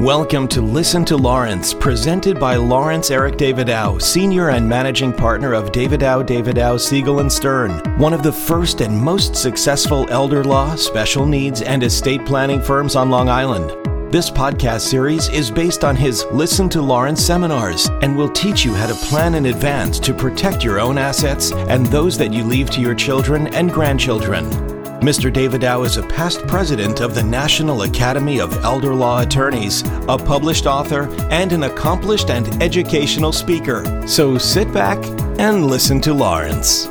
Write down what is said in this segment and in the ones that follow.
Welcome to Listen to Lawrence, presented by Lawrence Eric Davidow, Senior and Managing Partner of Davidow, Davidow, Siegel and Stern, one of the first and most successful elder law, special needs, and estate planning firms on Long Island. This podcast series is based on his Listen to Lawrence seminars and will teach you how to plan in advance to protect your own assets and those that you leave to your children and grandchildren. Mr. Davidow is a past president of the National Academy of Elder Law Attorneys, a published author, and an accomplished and educational speaker. So sit back and listen to Lawrence.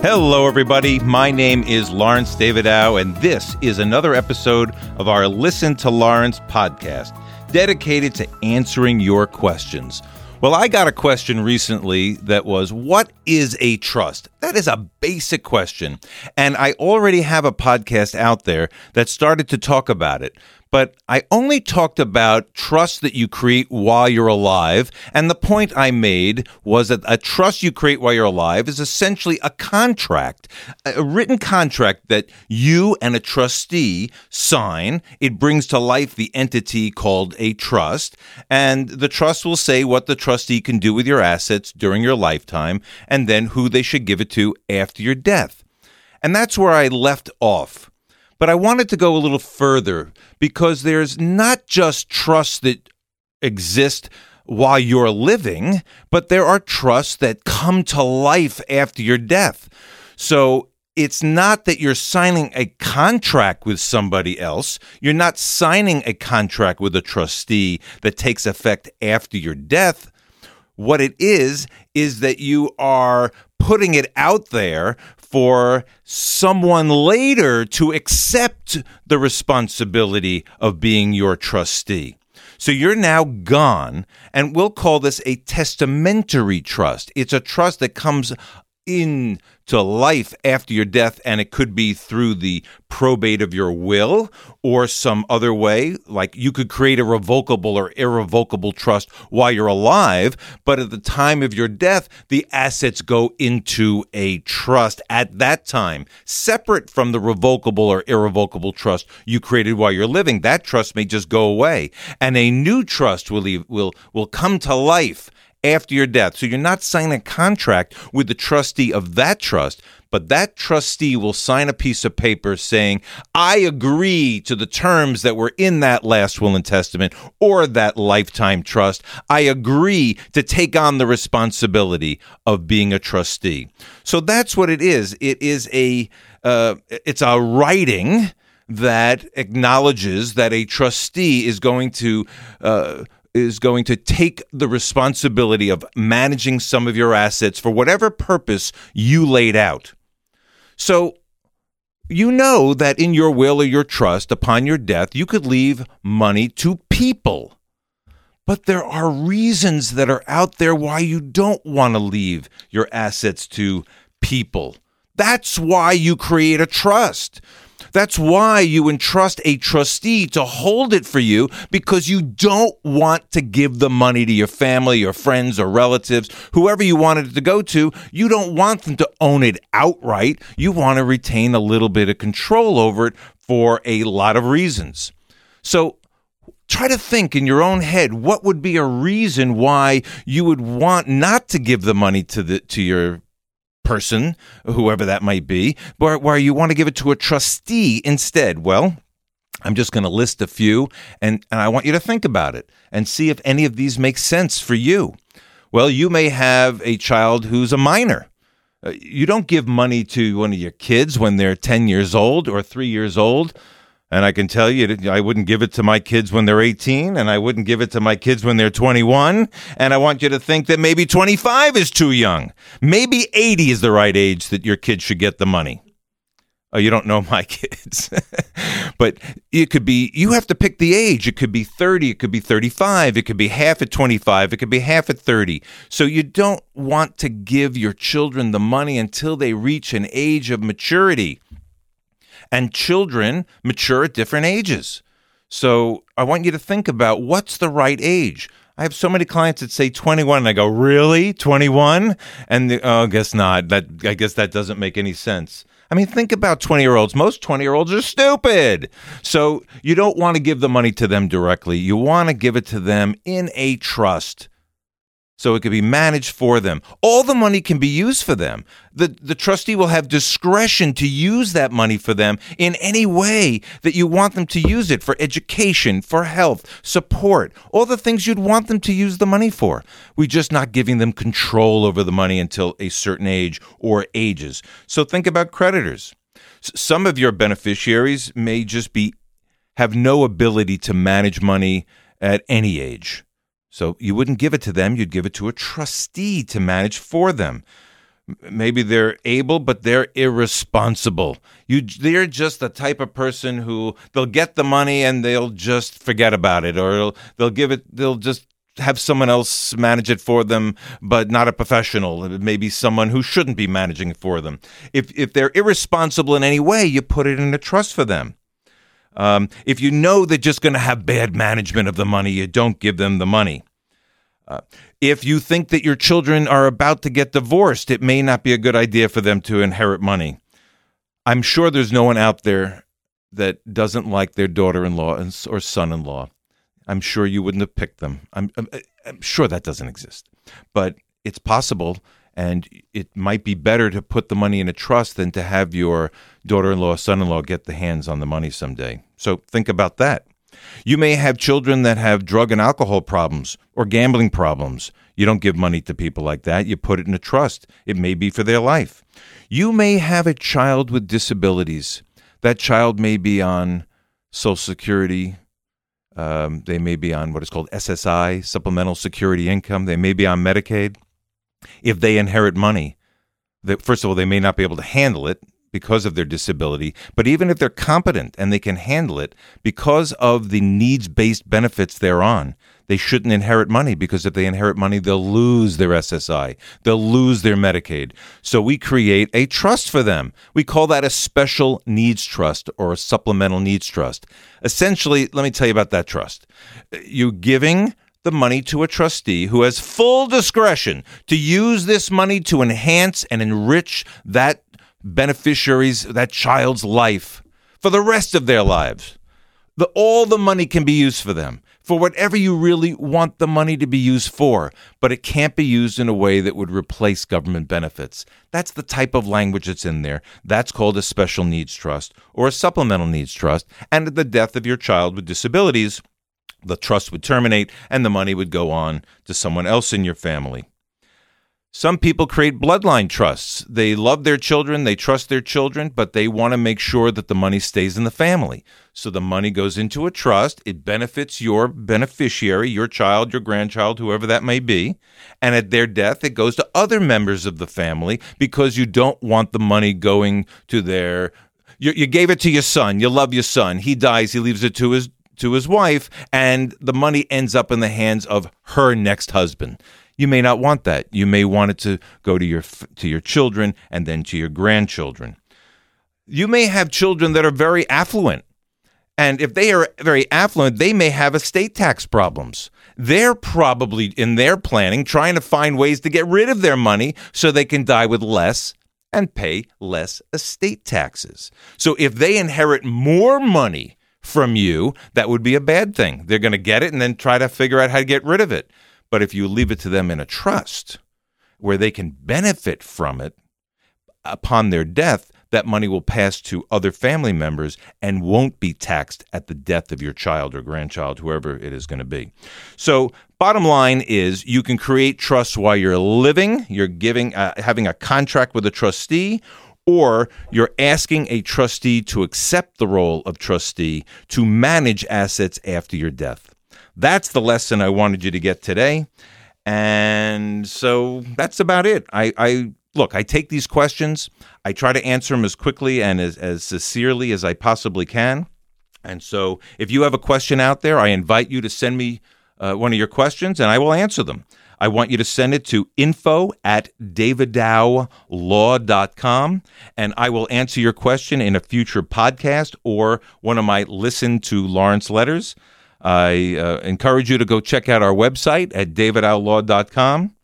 Hello, everybody. My name is Lawrence Davidow, and this is another episode of our Listen to Lawrence podcast dedicated to answering your questions. Well, I got a question recently that was, What is a trust? That is a basic question. And I already have a podcast out there that started to talk about it but I only talked about trust that you create while you're alive. And the point I made was that a trust you create while you're alive is essentially a contract, a written contract that you and a trustee sign. It brings to life the entity called a trust. And the trust will say what the trustee can do with your assets during your lifetime and then who they should give it to after your death. And that's where I left off. But I wanted to go a little further because there's not just trusts that exist while you're living, but there are trusts that come to life after your death. So it's not that you're signing a contract with somebody else. You're not signing a contract with a trustee that takes effect after your death. What it is, is that you are putting it out there for someone later to accept the responsibility of being your trustee. So you're now gone, and we'll call this a testamentary trust. It's a trust that comes in to life after your death, and it could be through the probate of your will or some other way. Like you could create a revocable or irrevocable trust while you're alive, but at the time of your death, the assets go into a trust at that time, separate from the revocable or irrevocable trust you created while you're living. That trust may just go away, and a new trust will will will come to life after your death. So you're not signing a contract with the trustee of that trust, but that trustee will sign a piece of paper saying, I agree to the terms that were in that last will and testament or that lifetime trust. I agree to take on the responsibility of being a trustee. So that's what it is. It is a, uh, it's a writing that acknowledges that a trustee is going to uh, is going to take the responsibility of managing some of your assets for whatever purpose you laid out. So, you know that in your will or your trust, upon your death, you could leave money to people. But there are reasons that are out there why you don't want to leave your assets to people. That's why you create a trust. That's why you entrust a trustee to hold it for you because you don't want to give the money to your family or friends or relatives, whoever you wanted it to go to. You don't want them to own it outright. You want to retain a little bit of control over it for a lot of reasons. So, try to think in your own head what would be a reason why you would want not to give the money to the to your person, whoever that might be, where, where you want to give it to a trustee instead. Well, I'm just going to list a few, and, and I want you to think about it and see if any of these make sense for you. Well, you may have a child who's a minor. Uh, you don't give money to one of your kids when they're 10 years old or three years old and I can tell you, I wouldn't give it to my kids when they're 18, and I wouldn't give it to my kids when they're 21. And I want you to think that maybe 25 is too young. Maybe 80 is the right age that your kids should get the money. Oh, you don't know my kids. but it could be, you have to pick the age. It could be 30, it could be 35, it could be half at 25, it could be half at 30. So you don't want to give your children the money until they reach an age of maturity and children mature at different ages. So I want you to think about what's the right age. I have so many clients that say 21 and I go, "Really? 21?" And the, oh, I guess not. That I guess that doesn't make any sense. I mean, think about 20 year olds. Most 20 year olds are stupid. So you don't want to give the money to them directly. You want to give it to them in a trust so it can be managed for them. All the money can be used for them. The, the trustee will have discretion to use that money for them in any way that you want them to use it for education, for health, support, all the things you'd want them to use the money for. We're just not giving them control over the money until a certain age or ages. So think about creditors. Some of your beneficiaries may just be have no ability to manage money at any age. So you wouldn't give it to them, you'd give it to a trustee to manage for them. Maybe they're able, but they're irresponsible. You, they're just the type of person who they'll get the money and they'll just forget about it, or they'll, give it, they'll just have someone else manage it for them, but not a professional. Maybe someone who shouldn't be managing it for them. If if they're irresponsible in any way, you put it in a trust for them. Um, if you know they're just going to have bad management of the money, you don't give them the money. Uh, if you think that your children are about to get divorced, it may not be a good idea for them to inherit money. I'm sure there's no one out there that doesn't like their daughter in law or son in law. I'm sure you wouldn't have picked them. I'm, I'm, I'm sure that doesn't exist. But it's possible and it might be better to put the money in a trust than to have your daughter in law, son in law get the hands on the money someday. So think about that. You may have children that have drug and alcohol problems or gambling problems. You don't give money to people like that. You put it in a trust. It may be for their life. You may have a child with disabilities. That child may be on Social Security. Um, they may be on what is called SSI, Supplemental Security Income. They may be on Medicaid if they inherit money, that first of all, they may not be able to handle it because of their disability, but even if they're competent and they can handle it, because of the needs based benefits they're on, they shouldn't inherit money because if they inherit money, they'll lose their SSI, they'll lose their Medicaid. So we create a trust for them. We call that a special needs trust or a supplemental needs trust. Essentially, let me tell you about that trust. You're giving the money to a trustee who has full discretion to use this money to enhance and enrich that beneficiary's, that child's life for the rest of their lives. The, all the money can be used for them, for whatever you really want the money to be used for, but it can't be used in a way that would replace government benefits. That's the type of language that's in there. That's called a special needs trust or a supplemental needs trust. And at the death of your child with disabilities, the trust would terminate and the money would go on to someone else in your family. Some people create bloodline trusts. They love their children, they trust their children, but they want to make sure that the money stays in the family. So the money goes into a trust. It benefits your beneficiary, your child, your grandchild, whoever that may be. And at their death, it goes to other members of the family because you don't want the money going to their. You, you gave it to your son. You love your son. He dies. He leaves it to his to his wife, and the money ends up in the hands of her next husband. You may not want that. You may want it to go to your to your children and then to your grandchildren. You may have children that are very affluent. And if they are very affluent, they may have estate tax problems. They're probably in their planning trying to find ways to get rid of their money so they can die with less and pay less estate taxes. So if they inherit more money from you, that would be a bad thing. They're going to get it and then try to figure out how to get rid of it. But if you leave it to them in a trust where they can benefit from it upon their death, that money will pass to other family members and won't be taxed at the death of your child or grandchild, whoever it is going to be. So, bottom line is you can create trusts while you're living, you're giving uh, having a contract with a trustee or you're asking a trustee to accept the role of trustee to manage assets after your death. That's the lesson I wanted you to get today. And so that's about it. I, I look, I take these questions, I try to answer them as quickly and as, as sincerely as I possibly can. And so if you have a question out there, I invite you to send me uh, one of your questions and I will answer them. I want you to send it to info at davidowlaw.com, and I will answer your question in a future podcast or one of my Listen to Lawrence letters. I uh, encourage you to go check out our website at davidowlaw.com.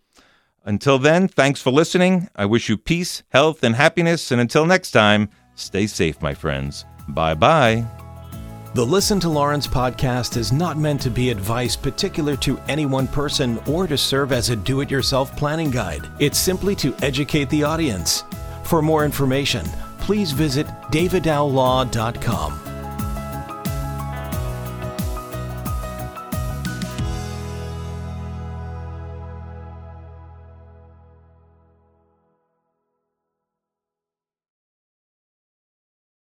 Until then, thanks for listening. I wish you peace, health, and happiness. And until next time, stay safe, my friends. Bye bye. The Listen to Lawrence podcast is not meant to be advice particular to any one person or to serve as a do it yourself planning guide. It's simply to educate the audience. For more information, please visit davidowlaw.com.